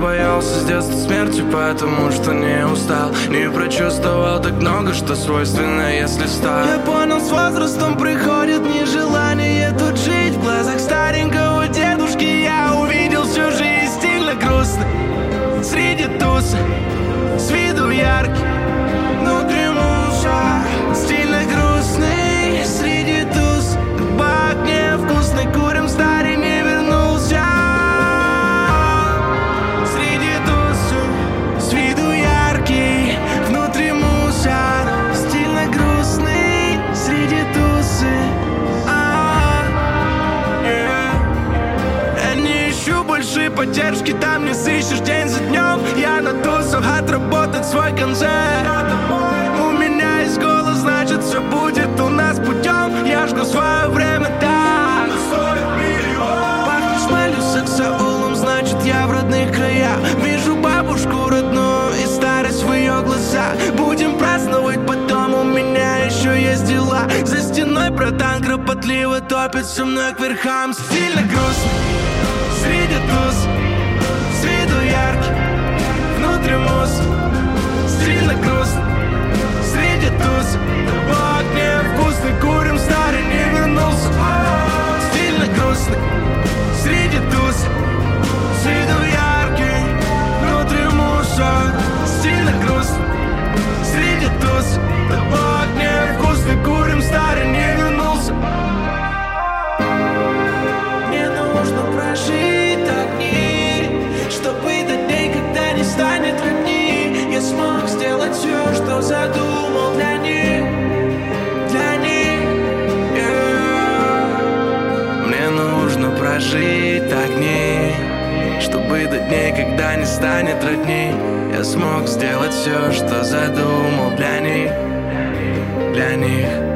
Боялся с детства смерти, потому что не устал. Не прочувствовал так много, что свойственно, если стал Я понял, с возрастом приходит нежелание тут больше поддержки, там не сыщешь день за днем. Я на тусах отработать свой концерт. У меня есть голос, значит все будет у нас путем Я жду свое время так. Пахнешь малью саксаулом, значит я в родных краях. Вижу бабушку родную и старость в ее глазах. Будем праздновать потом, у меня еще есть дела. За стеной братан кропотливо топит со мной к верхам. Стильно грустно, среди туз С виду яркий, Чтобы до дней, когда не станет родней. Я смог сделать все, что задумал для них Для них